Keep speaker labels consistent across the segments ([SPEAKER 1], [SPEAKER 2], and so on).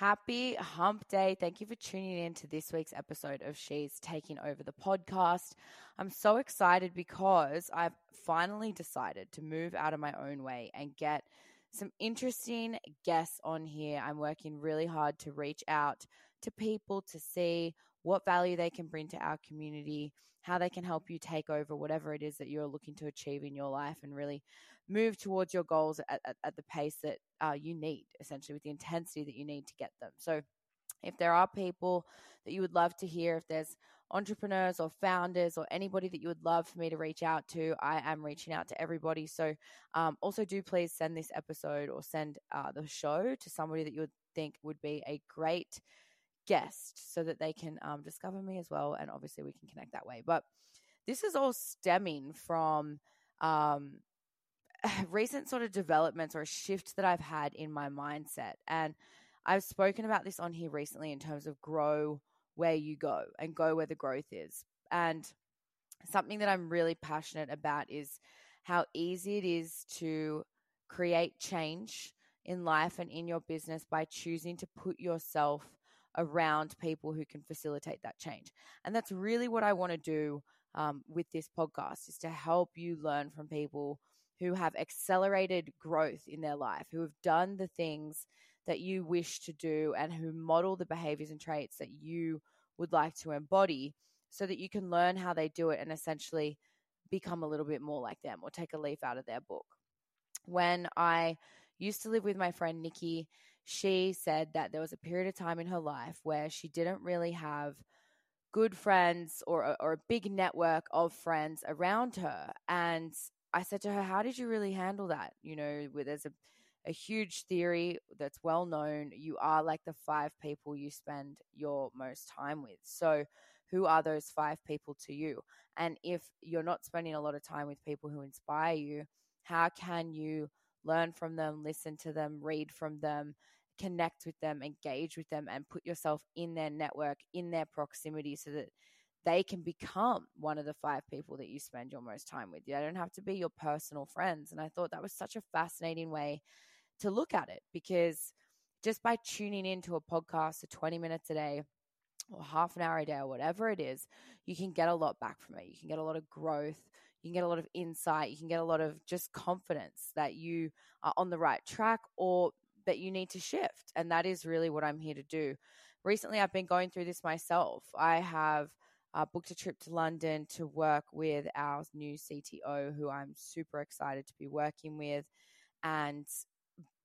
[SPEAKER 1] Happy hump day. Thank you for tuning in to this week's episode of She's Taking Over the podcast. I'm so excited because I've finally decided to move out of my own way and get some interesting guests on here. I'm working really hard to reach out to people to see what value they can bring to our community, how they can help you take over whatever it is that you're looking to achieve in your life and really move towards your goals at, at, at the pace that uh, you need, essentially, with the intensity that you need to get them. So, if there are people that you would love to hear, if there's entrepreneurs or founders or anybody that you would love for me to reach out to, I am reaching out to everybody. So, um, also do please send this episode or send uh, the show to somebody that you would think would be a great guest so that they can um, discover me as well. And obviously, we can connect that way. But this is all stemming from um, recent sort of developments or a shift that I've had in my mindset. And I've spoken about this on here recently in terms of grow where you go and go where the growth is. And something that I'm really passionate about is how easy it is to create change in life and in your business by choosing to put yourself around people who can facilitate that change. And that's really what I want to do um, with this podcast is to help you learn from people who have accelerated growth in their life, who have done the things that you wish to do, and who model the behaviors and traits that you would like to embody so that you can learn how they do it and essentially become a little bit more like them or take a leaf out of their book. When I used to live with my friend Nikki, she said that there was a period of time in her life where she didn't really have good friends or, or a big network of friends around her. And I said to her, How did you really handle that? You know, there's a, a huge theory that's well known. You are like the five people you spend your most time with. So, who are those five people to you? And if you're not spending a lot of time with people who inspire you, how can you learn from them, listen to them, read from them, connect with them, engage with them, and put yourself in their network, in their proximity so that they can become one of the five people that you spend your most time with. They don't have to be your personal friends. And I thought that was such a fascinating way to look at it because just by tuning into a podcast for 20 minutes a day or half an hour a day or whatever it is, you can get a lot back from it. You can get a lot of growth. You can get a lot of insight. You can get a lot of just confidence that you are on the right track or that you need to shift. And that is really what I'm here to do. Recently, I've been going through this myself. I have uh, booked a trip to London to work with our new CTO, who I'm super excited to be working with. And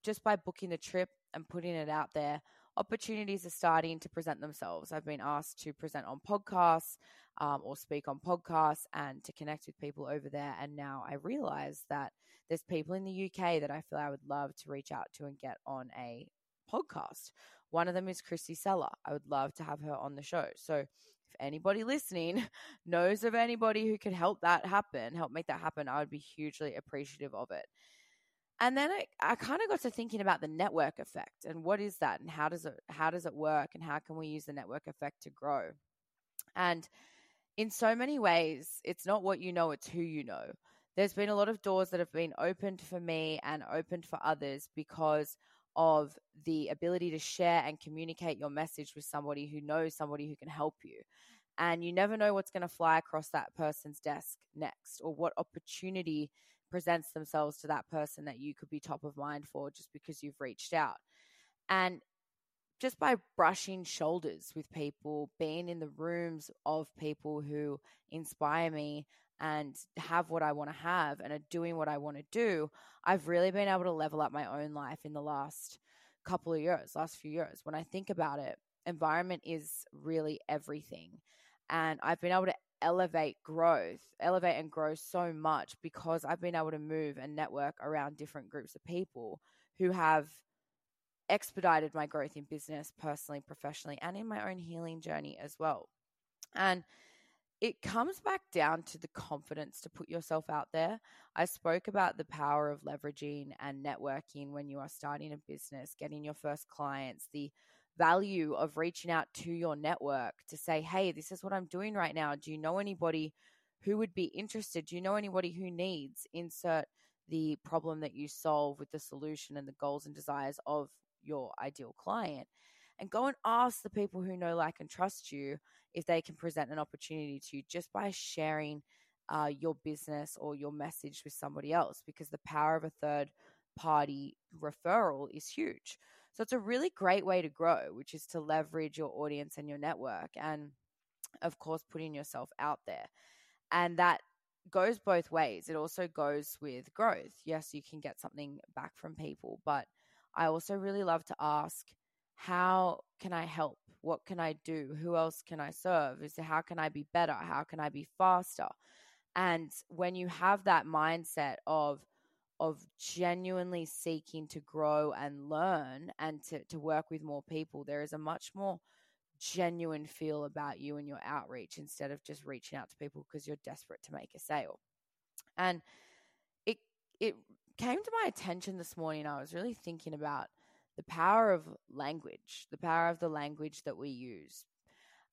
[SPEAKER 1] just by booking the trip and putting it out there, opportunities are starting to present themselves. I've been asked to present on podcasts um, or speak on podcasts and to connect with people over there. And now I realize that there's people in the UK that I feel I would love to reach out to and get on a podcast. One of them is Christy Seller. I would love to have her on the show. So if anybody listening knows of anybody who could help that happen, help make that happen, I would be hugely appreciative of it. And then I, I kind of got to thinking about the network effect and what is that and how does it how does it work and how can we use the network effect to grow? And in so many ways, it's not what you know, it's who you know. There's been a lot of doors that have been opened for me and opened for others because of the ability to share and communicate your message with somebody who knows somebody who can help you. And you never know what's going to fly across that person's desk next or what opportunity presents themselves to that person that you could be top of mind for just because you've reached out. And just by brushing shoulders with people, being in the rooms of people who inspire me and have what I want to have and are doing what I want to do, I've really been able to level up my own life in the last couple of years, last few years. When I think about it, environment is really everything. And I've been able to elevate growth, elevate and grow so much because I've been able to move and network around different groups of people who have expedited my growth in business, personally, professionally, and in my own healing journey as well. And it comes back down to the confidence to put yourself out there. I spoke about the power of leveraging and networking when you are starting a business, getting your first clients, the value of reaching out to your network to say, hey, this is what I'm doing right now. Do you know anybody who would be interested? Do you know anybody who needs? Insert the problem that you solve with the solution and the goals and desires of your ideal client. And go and ask the people who know, like, and trust you if they can present an opportunity to you just by sharing uh, your business or your message with somebody else because the power of a third party referral is huge. So it's a really great way to grow, which is to leverage your audience and your network and, of course, putting yourself out there. And that goes both ways. It also goes with growth. Yes, you can get something back from people, but I also really love to ask, how can I help? What can I do? Who else can I serve? Is how can I be better? How can I be faster? And when you have that mindset of of genuinely seeking to grow and learn and to, to work with more people, there is a much more genuine feel about you and your outreach instead of just reaching out to people because you're desperate to make a sale. And it it came to my attention this morning. I was really thinking about the power of language, the power of the language that we use.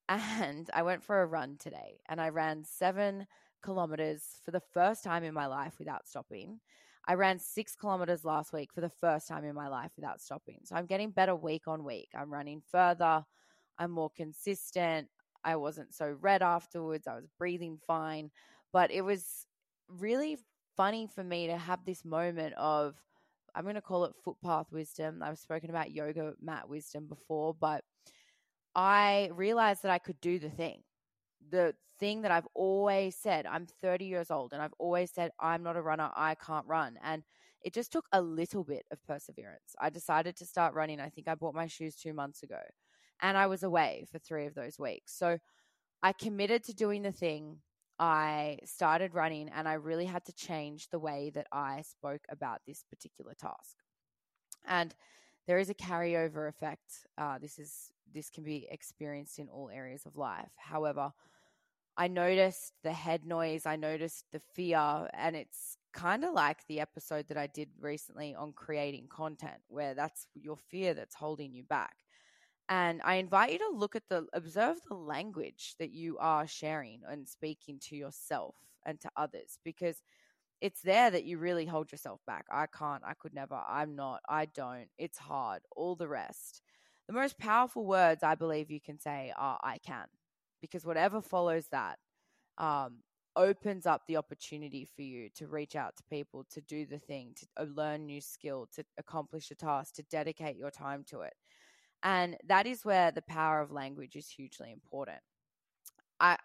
[SPEAKER 1] And I went for a run today and I ran seven kilometers for the first time in my life without stopping. I ran six kilometers last week for the first time in my life without stopping. So I'm getting better week on week. I'm running further. I'm more consistent. I wasn't so red afterwards. I was breathing fine. But it was really funny for me to have this moment of, I'm going to call it footpath wisdom. I've spoken about yoga mat wisdom before, but I realized that I could do the thing. The thing that I've always said, I'm 30 years old and I've always said, I'm not a runner, I can't run. And it just took a little bit of perseverance. I decided to start running. I think I bought my shoes two months ago and I was away for three of those weeks. So I committed to doing the thing. I started running and I really had to change the way that I spoke about this particular task. And there is a carryover effect. Uh, this is this can be experienced in all areas of life. However, I noticed the head noise, I noticed the fear, and it's kind of like the episode that I did recently on creating content, where that's your fear that's holding you back. And I invite you to look at the, observe the language that you are sharing and speaking to yourself and to others because it's there that you really hold yourself back. I can't, I could never, I'm not, I don't, it's hard, all the rest. The most powerful words I believe you can say are I can because whatever follows that um, opens up the opportunity for you to reach out to people, to do the thing, to uh, learn new skill, to accomplish a task, to dedicate your time to it. And that is where the power of language is hugely important. I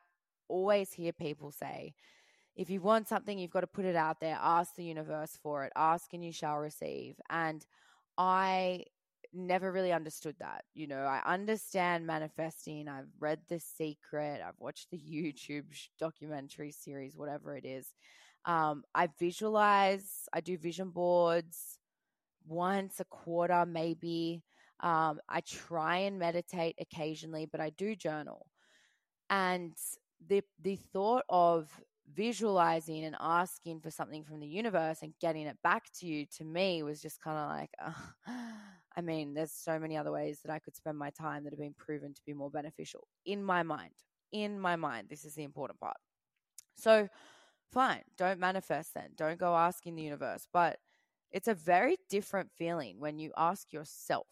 [SPEAKER 1] always hear people say, if you want something, you've got to put it out there, ask the universe for it, ask and you shall receive. And I never really understood that. You know, I understand manifesting. I've read The Secret. I've watched the YouTube documentary series, whatever it is. Um, I visualize, I do vision boards once a quarter, maybe. Um, I try and meditate occasionally, but I do journal. And the the thought of visualizing and asking for something from the universe and getting it back to you to me was just kind of like uh, i mean there's so many other ways that i could spend my time that have been proven to be more beneficial. In my mind. In my mind this is the important part. So fine don't manifest then. Don't go asking the universe. But it's a very different feeling when you ask yourself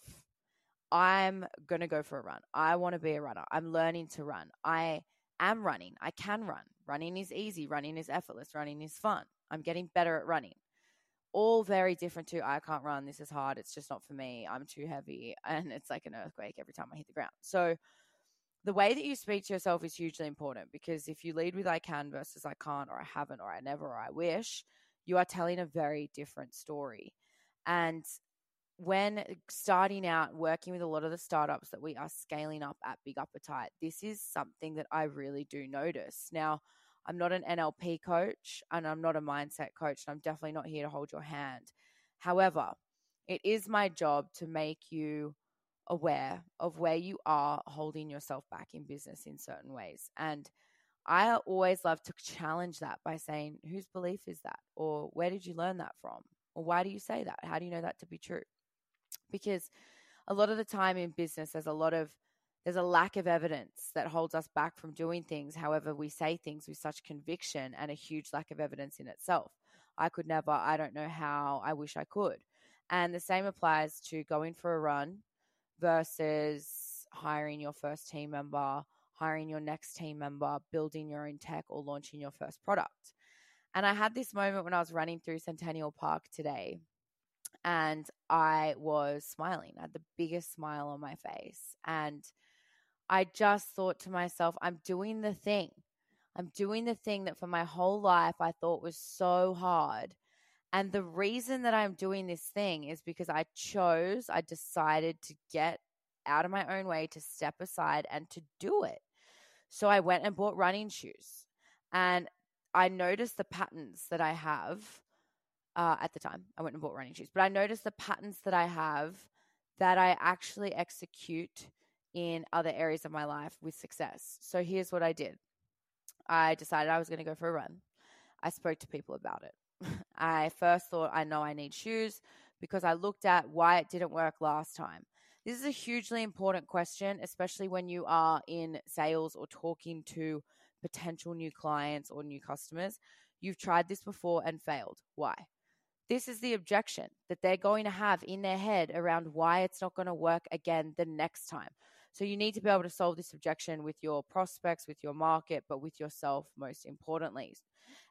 [SPEAKER 1] I'm going to go for a run. I want to be a runner. I'm learning to run. I am running. I can run. Running is easy. Running is effortless. Running is fun. I'm getting better at running. All very different to I can't run. This is hard. It's just not for me. I'm too heavy. And it's like an earthquake every time I hit the ground. So, the way that you speak to yourself is hugely important because if you lead with I can versus I can't, or I haven't, or I never, or I wish, you are telling a very different story. And when starting out working with a lot of the startups that we are scaling up at Big Appetite, this is something that I really do notice. Now, I'm not an NLP coach and I'm not a mindset coach, and I'm definitely not here to hold your hand. However, it is my job to make you aware of where you are holding yourself back in business in certain ways. And I always love to challenge that by saying, whose belief is that? Or where did you learn that from? Or why do you say that? How do you know that to be true? Because a lot of the time in business there's a lot of there's a lack of evidence that holds us back from doing things however we say things with such conviction and a huge lack of evidence in itself. I could never i don't know how i wish i could. And the same applies to going for a run versus hiring your first team member, hiring your next team member, building your own tech, or launching your first product. And I had this moment when I was running through Centennial Park today and I was smiling. I had the biggest smile on my face. And I just thought to myself, I'm doing the thing. I'm doing the thing that for my whole life I thought was so hard. And the reason that I'm doing this thing is because I chose, I decided to get out of my own way, to step aside and to do it. So I went and bought running shoes. And I noticed the patterns that I have uh, at the time. I went and bought running shoes, but I noticed the patterns that I have that I actually execute in other areas of my life with success. So here's what I did I decided I was going to go for a run. I spoke to people about it. I first thought, I know I need shoes because I looked at why it didn't work last time. This is a hugely important question, especially when you are in sales or talking to potential new clients or new customers. You've tried this before and failed. Why? This is the objection that they're going to have in their head around why it's not going to work again the next time. So you need to be able to solve this objection with your prospects, with your market, but with yourself most importantly,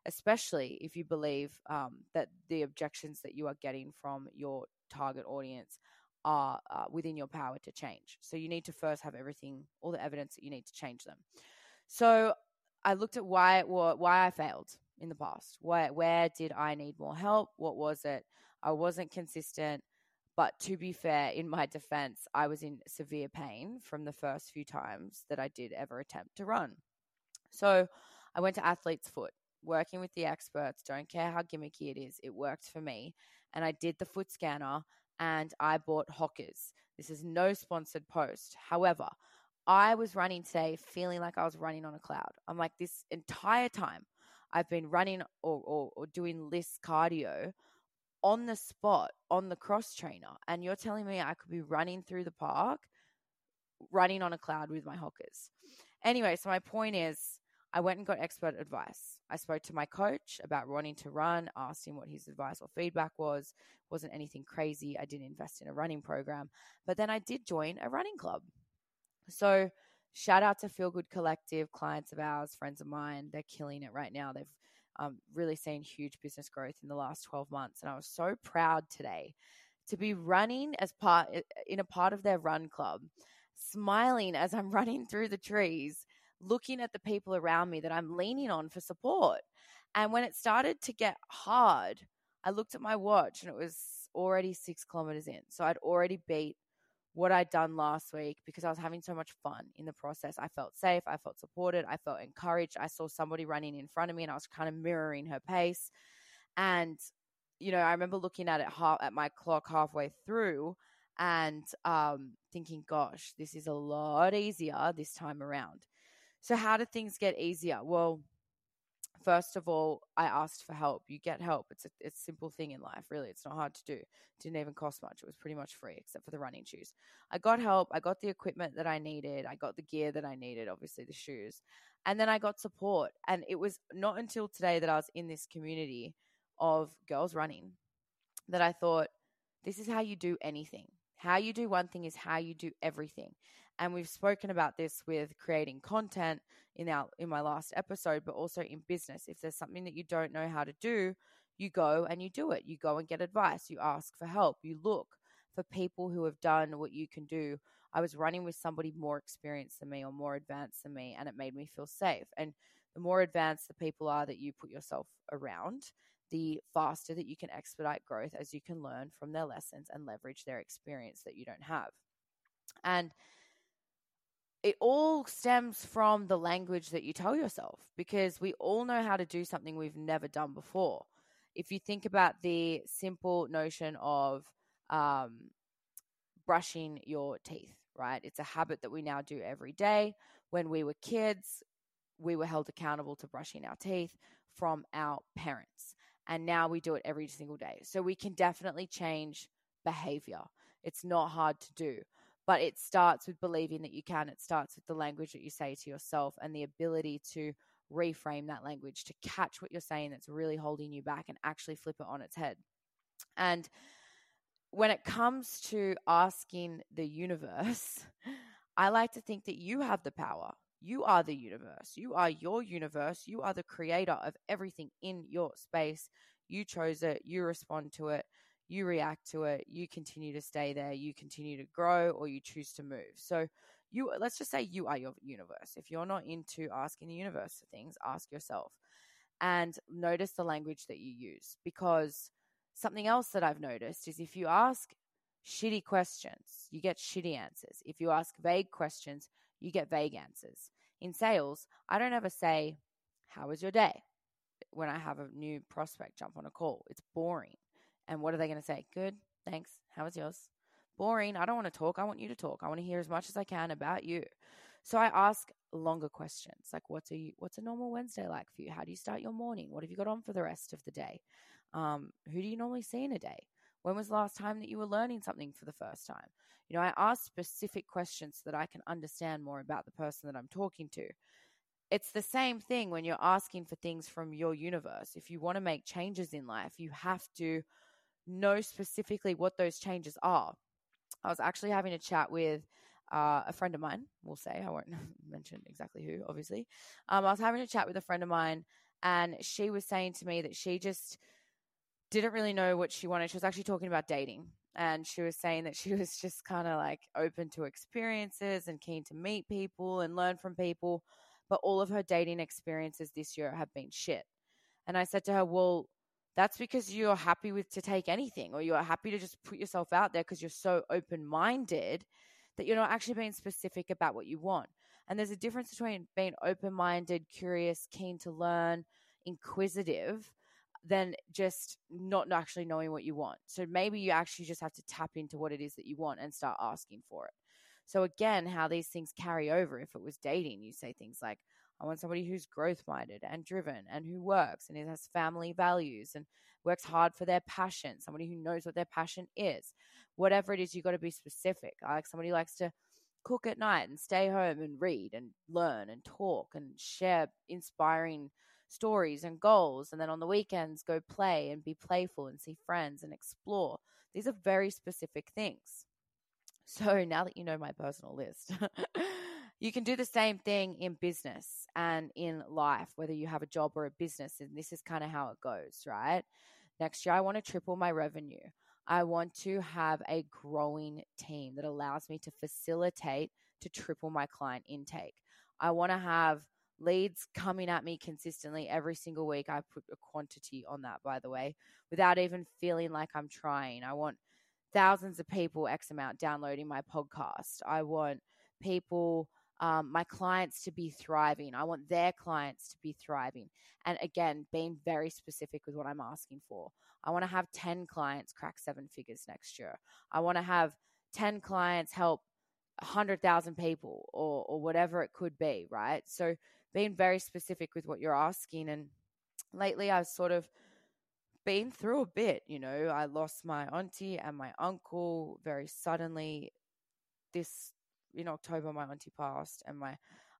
[SPEAKER 1] especially if you believe um, that the objections that you are getting from your target audience are uh, within your power to change. So you need to first have everything, all the evidence that you need to change them. So I looked at why it, why I failed in the past. Where where did I need more help? What was it? I wasn't consistent. But to be fair, in my defense, I was in severe pain from the first few times that I did ever attempt to run. So I went to Athlete's Foot, working with the experts. Don't care how gimmicky it is, it worked for me. And I did the foot scanner and I bought Hokas. This is no sponsored post. However, I was running today feeling like I was running on a cloud. I'm like, this entire time I've been running or, or, or doing LISS cardio on the spot on the cross trainer. And you're telling me I could be running through the park, running on a cloud with my Hokas. Anyway, so my point is, I went and got expert advice. I spoke to my coach about wanting to run, asked him what his advice or feedback was. Wasn't anything crazy. I didn't invest in a running program, but then I did join a running club. So, shout out to Feel Good Collective, clients of ours, friends of mine. They're killing it right now. They've um, really seen huge business growth in the last 12 months. And I was so proud today to be running as part in a part of their run club, smiling as I'm running through the trees, looking at the people around me that I'm leaning on for support. And when it started to get hard, I looked at my watch and it was already six kilometers in. So I'd already beat what I'd done last week because I was having so much fun in the process. I felt safe, I felt supported, I felt encouraged. I saw somebody running in front of me and I was kind of mirroring her pace. And you know, I remember looking at it half, at my clock halfway through and um, thinking, gosh, this is a lot easier this time around. So, how do things get easier? Well, first of all, I asked for help. You get help. It's a, it's a simple thing in life, really. It's not hard to do. It didn't even cost much. It was pretty much free, except for the running shoes. I got help. I got the equipment that I needed. I got the gear that I needed, obviously the shoes. And then I got support. And it was not until today that I was in this community of girls running that I thought, this is how you do anything. How you do one thing is how you do everything. And we've spoken about this with creating content in our in my last episode, but also in business. If there's something that you don't know how to do, you go and you do it. You go and get advice. You ask for help. You look for people who have done what you can do. I was running with somebody more experienced than me or more advanced than me, and it made me feel safe. And the more advanced the people are that you put yourself around, the faster that you can expedite growth as you can learn from their lessons and leverage their experience that you don't have. And it all stems from the language that you tell yourself because we all know how to do something we've never done before. If you think about the simple notion of um, brushing your teeth, right? It's a habit that we now do every day. When we were kids, we were held accountable to brushing our teeth from our parents. And now we do it every single day. So we can definitely change behavior. It's not hard to do but it starts with believing that you can. It starts with the language that you say to yourself and the ability to reframe that language to catch what you're saying that's really holding you back and actually flip it on its head. And when it comes to asking the universe, I like to think that you have the power. You are the universe. You are your universe. You are the creator of everything in your space. You chose it. You respond to it. You react to it. You continue to stay there. You continue to grow or you choose to move. So, you let's just say you are your universe. If you're not into asking the universe for things, ask yourself and notice the language that you use because something else that I've noticed is if you ask shitty questions, you get shitty answers. If you ask vague questions, you get vague answers. In sales, I don't ever say, How was your day? when I have a new prospect jump on a call. It's boring. And what are they going to say? Good, thanks. How was yours? Boring. I don't want to talk. I want you to talk. I want to hear as much as I can about you. So I ask longer questions like what's a what's a normal Wednesday like for you? How do you start your morning? What have you got on for the rest of the day? Um, who do you normally see in a day? When was the last time that you were learning something for the first time? You know, I ask specific questions so that I can understand more about the person that I'm talking to. It's the same thing when you're asking for things from your universe. If you want to make changes in life, you have to know specifically what those changes are. I was actually having a chat with uh, a friend of mine, we'll say, I won't mention exactly who, obviously. Um, I was having a chat with a friend of mine, and she was saying to me that she just didn't really know what she wanted. She was actually talking about dating. And she was saying that she was just kind of like open to experiences and keen to meet people and learn from people. But all of her dating experiences this year have been shit. And I said to her, Well, that's because you're happy with to take anything or you're happy to just put yourself out there because you're so open minded that you're not actually being specific about what you want. And there's a difference between being open minded, curious, keen to learn, inquisitive, than just not actually knowing what you want. So maybe you actually just have to tap into what it is that you want and start asking for it. So again, how these things carry over. If it was dating, you say things like, I want somebody who's growth minded and driven and who works and has family values and works hard for their passion, somebody who knows what their passion is. Whatever it is, you've got to be specific. I like somebody who likes to cook at night and stay home and read and learn and talk and share inspiring stories and goals. And then on the weekends, go play and be playful and see friends and explore. These are very specific things. So now that you know my personal list, you can do the same thing in business and in life, whether you have a job or a business. And this is kind of how it goes, right? Next year, I want to triple my revenue. I want to have a growing team that allows me to facilitate to triple my client intake. I want to have leads coming at me consistently every single week. I put a quantity on that, by the way, without even feeling like I'm trying. I want thousands of people, X amount, downloading my podcast. I want people, um, my clients to be thriving. I want their clients to be thriving. And again, being very specific with what I'm asking for. I want to have 10 clients crack seven figures next year. I want to have 10 clients help 100,000 people or, or whatever it could be, right? So being very specific with what you're asking. And lately, I've sort of been through a bit. You know, I lost my auntie and my uncle very suddenly. This in October, my auntie passed, and my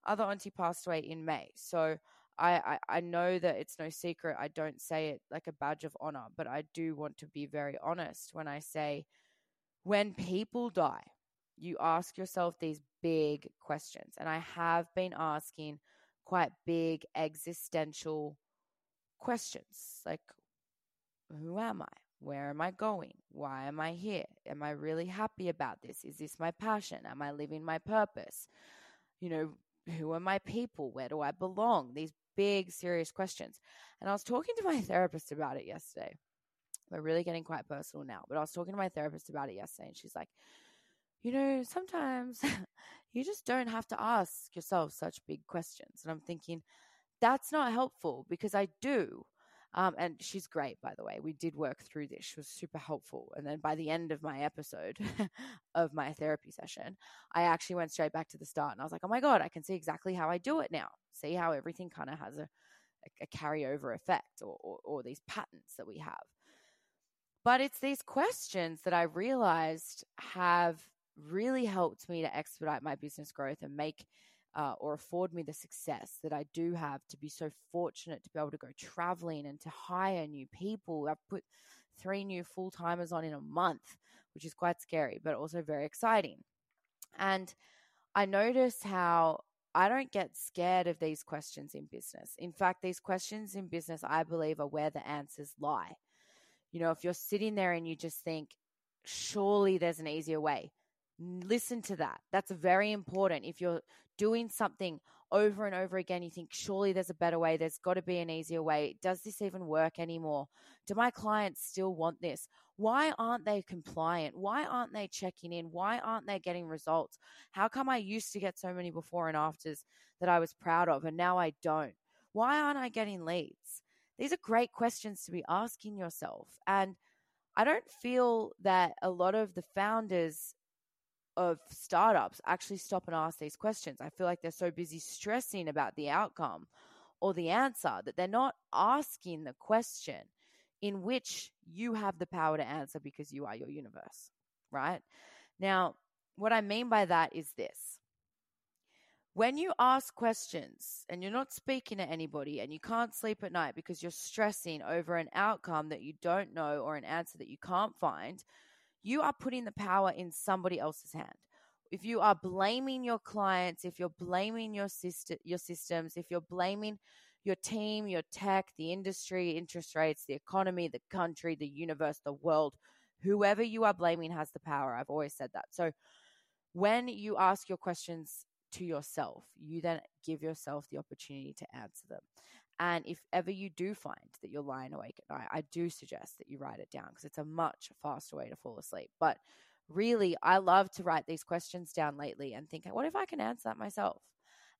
[SPEAKER 1] other auntie passed away in May. So I, I, I know that it's no secret. I don't say it like a badge of honor, but I do want to be very honest when I say when people die, you ask yourself these big questions. And I have been asking quite big existential questions like who am I? Where am I going? Why am I here? Am I really happy about this? Is this my passion? Am I living my purpose? You know, who are my people? Where do I belong? These big, serious questions. And I was talking to my therapist about it yesterday. We're really getting quite personal now, but I was talking to my therapist about it yesterday, and she's like, you know, sometimes you just don't have to ask yourself such big questions. And I'm thinking, that's not helpful because I do. Um, and she's great, by the way. We did work through this. She was super helpful. And then by the end of my episode of my therapy session, I actually went straight back to the start and I was like, oh my God, I can see exactly how I do it now. See how everything kind of has a, a, carryover effect or, or, or these patterns that we have. But it's these questions that I realized have really helped me to expedite my business growth and make uh, or afford me the success that I do have to be so fortunate to be able to go traveling and to hire new people. I've put three new full timers on in a month, which is quite scary, but also very exciting. And I notice how I don't get scared of these questions in business. In fact, these questions in business, I believe, are where the answers lie. You know, if you're sitting there and you just think, surely there's an easier way, listen to that. That's very important. If you're doing something over and over again, you think, surely there's a better way. There's got to be an easier way. Does this even work anymore? Do my clients still want this? Why aren't they compliant? Why aren't they checking in? Why aren't they getting results? How come I used to get so many before and afters that I was proud of and now I don't? Why aren't I getting leads? These are great questions to be asking yourself. And I don't feel that a lot of the founders of startups actually stop and ask these questions. I feel like they're so busy stressing about the outcome or the answer that they're not asking the question in which you have the power to answer because you are your universe, right? Now, what I mean by that is this. When you ask questions and you're not speaking to anybody and you can't sleep at night because you're stressing over an outcome that you don't know or an answer that you can't find, you are putting the power in somebody else's hand. If you are blaming your clients, if you're blaming your system, your systems, if you're blaming your team, your tech, the industry, interest rates, the economy, the country, the universe, the world, whoever you are blaming has the power. I've always said that. So when you ask your questions to yourself, you then give yourself the opportunity to answer them. And if ever you do find that you're lying awake at night, I do suggest that you write it down because it's a much faster way to fall asleep. But really, I love to write these questions down lately and think, what if I can answer that myself?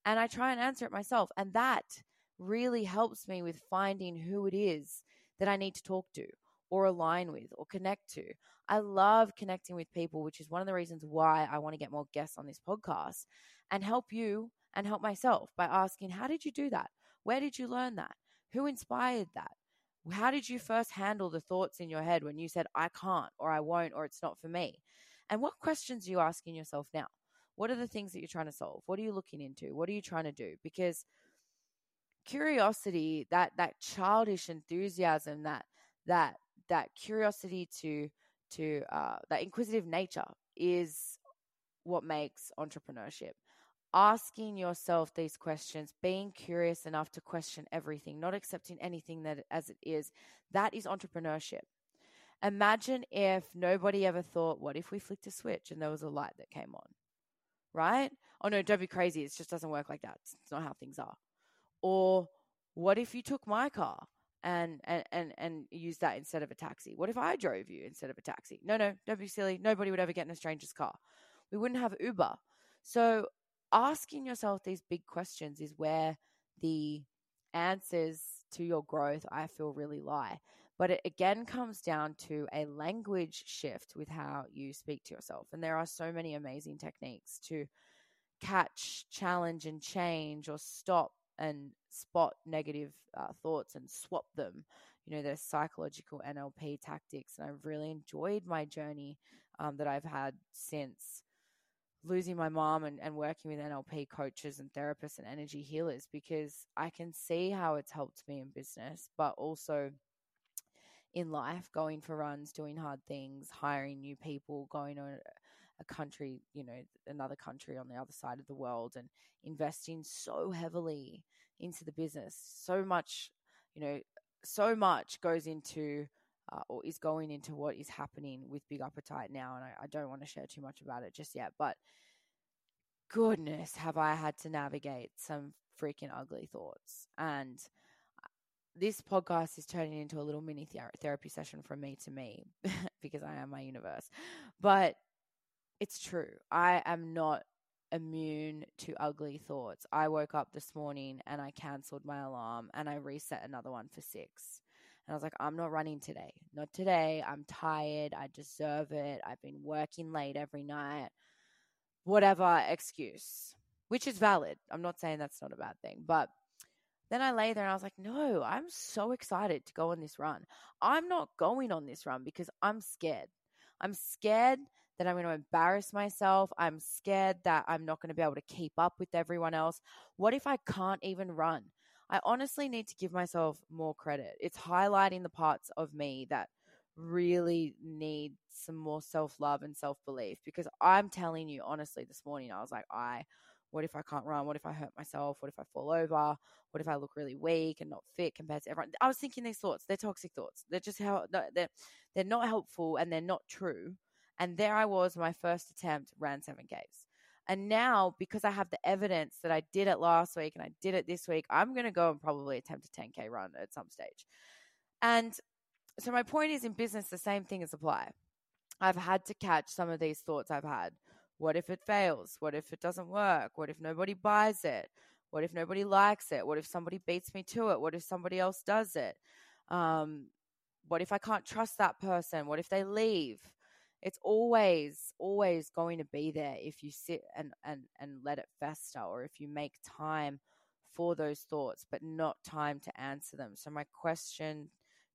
[SPEAKER 1] And I try and answer it myself. And that really helps me with finding who it is that I need to talk to or align with or connect to. I love connecting with people, which is one of the reasons why I want to get more guests on this podcast and help you and help myself by asking, how did you do that? Where did you learn that? Who inspired that? How did you first handle the thoughts in your head when you said, I can't, or I won't, or it's not for me? And what questions are you asking yourself now? What are the things that you're trying to solve? What are you looking into? What are you trying to do? Because curiosity, that that childish enthusiasm, that that that curiosity to to uh, that inquisitive nature is what makes entrepreneurship asking yourself these questions, being curious enough to question everything, not accepting anything that as it is, that is entrepreneurship. Imagine if nobody ever thought, what if we flicked a switch and there was a light that came on? Right? Oh no, don't be crazy. It just doesn't work like that. It's not how things are. Or what if you took my car and and and, and used that instead of a taxi? What if I drove you instead of a taxi? No, no, don't be silly. Nobody would ever get in a stranger's car. We wouldn't have Uber. So asking yourself these big questions is where the answers to your growth, I feel, really lie. But it again comes down to a language shift with how you speak to yourself. And there are so many amazing techniques to catch, challenge, and change or stop and spot negative uh, thoughts and swap them. You know, there's psychological NLP tactics. And I've really enjoyed my journey um, that I've had since losing my mom and, and working with NLP coaches and therapists and energy healers because I can see how it's helped me in business, but also in life, going for runs, doing hard things, hiring new people, going on a country, you know, another country on the other side of the world and investing so heavily into the business. So much, you know, so much goes into uh, or is going into what is happening with Big Appetite now. And I, I don't want to share too much about it just yet, but goodness, have I had to navigate some freaking ugly thoughts. And uh, this podcast is turning into a little mini ther- therapy session from me to me because I am my universe. But it's true. I am not immune to ugly thoughts. I woke up this morning and I cancelled my alarm and I reset another one for six. And I was like, I'm not running today. Not today. I'm tired. I deserve it. I've been working late every night. Whatever excuse, which is valid. I'm not saying that's not a bad thing. But then I lay there and I was like, no, I'm so excited to go on this run. I'm not going on this run because I'm scared. I'm scared that I'm going to embarrass myself. I'm scared that I'm not going to be able to keep up with everyone else. What if I can't even run? I honestly need to give myself more credit. It's highlighting the parts of me that really need some more self love and self belief because I'm telling you honestly this morning I was like I what if I can't run? What if I hurt myself? What if I fall over? What if I look really weak and not fit compared to everyone? I was thinking these thoughts. They're toxic thoughts. They're just how they're they're not helpful and they're not true. And there I was, my first attempt, ran seven Ks. And now, because I have the evidence that I did it last week and I did it this week, I'm going to go and probably attempt a 10K run at some stage. And so, my point is in business, the same thing is apply. I've had to catch some of these thoughts I've had. What if it fails? What if it doesn't work? What if nobody buys it? What if nobody likes it? What if somebody beats me to it? What if somebody else does it? Um, what if I can't trust that person? What if they leave? It's always, always going to be there if you sit and, and, and let it fester or if you make time for those thoughts, but not time to answer them. So, my question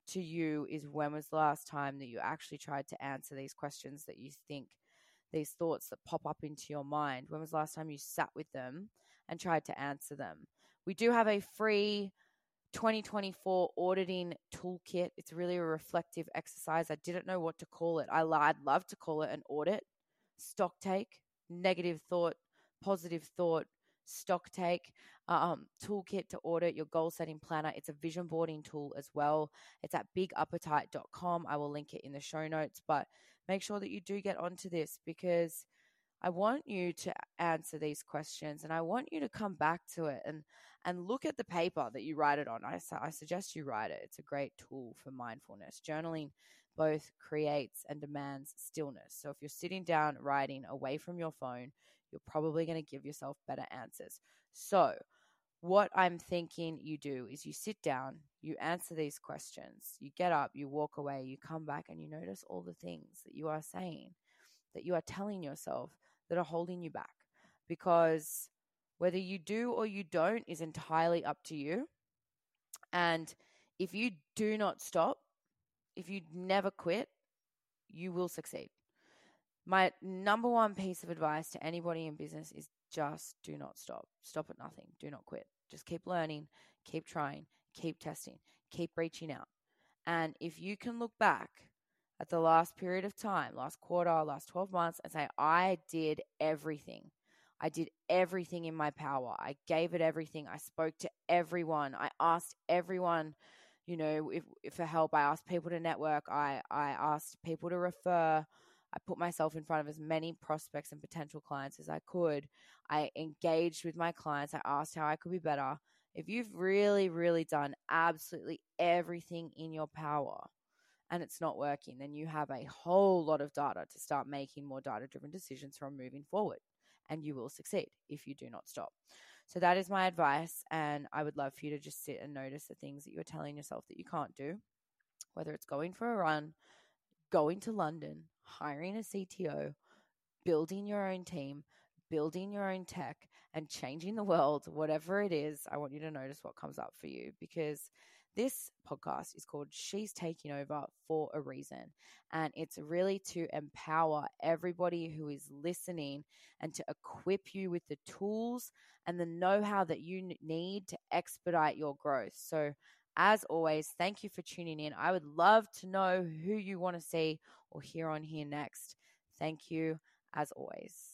[SPEAKER 1] to you is when was the last time that you actually tried to answer these questions that you think these thoughts that pop up into your mind? When was the last time you sat with them and tried to answer them? We do have a free 2024 auditing toolkit. It's really a reflective exercise. I didn't know what to call it. I, I'd love to call it an audit, stock take, negative thought, positive thought, stock take um, toolkit to audit your goal setting planner. It's a vision boarding tool as well. It's at bigappetite.com. I will link it in the show notes, but make sure that you do get onto this because I want you to answer these questions and I want you to come back to it and and look at the paper that you write it on. I, I suggest you write it. It's a great tool for mindfulness. Journaling both creates and demands stillness. So if you're sitting down writing away from your phone, you're probably going to give yourself better answers. So, what I'm thinking you do is you sit down, you answer these questions, you get up, you walk away, you come back, and you notice all the things that you are saying, that you are telling yourself that are holding you back. Because whether you do or you don't is entirely up to you. And if you do not stop, if you never quit, you will succeed. My number one piece of advice to anybody in business is just do not stop. Stop at nothing. Do not quit. Just keep learning, keep trying, keep testing, keep reaching out. And if you can look back at the last period of time, last quarter, last 12 months, and say, I did everything. I did everything in my power. I gave it everything. I spoke to everyone. I asked everyone, you know, if, if for help. I asked people to network. I, I asked people to refer. I put myself in front of as many prospects and potential clients as I could. I engaged with my clients. I asked how I could be better. If you've really, really done absolutely everything in your power and it's not working, then you have a whole lot of data to start making more data driven decisions from moving forward. And you will succeed if you do not stop. So that is my advice. And I would love for you to just sit and notice the things that you're telling yourself that you can't do, whether it's going for a run, going to London, hiring a CTO, building your own team, building your own tech, and changing the world, whatever it is, I want you to notice what comes up for you because this podcast is called She's Taking Over for a Reason. And it's really to empower everybody who is listening and to equip you with the tools and the know how that you need to expedite your growth. So, as always, thank you for tuning in. I would love to know who you want to see or hear on here next. Thank you, as always.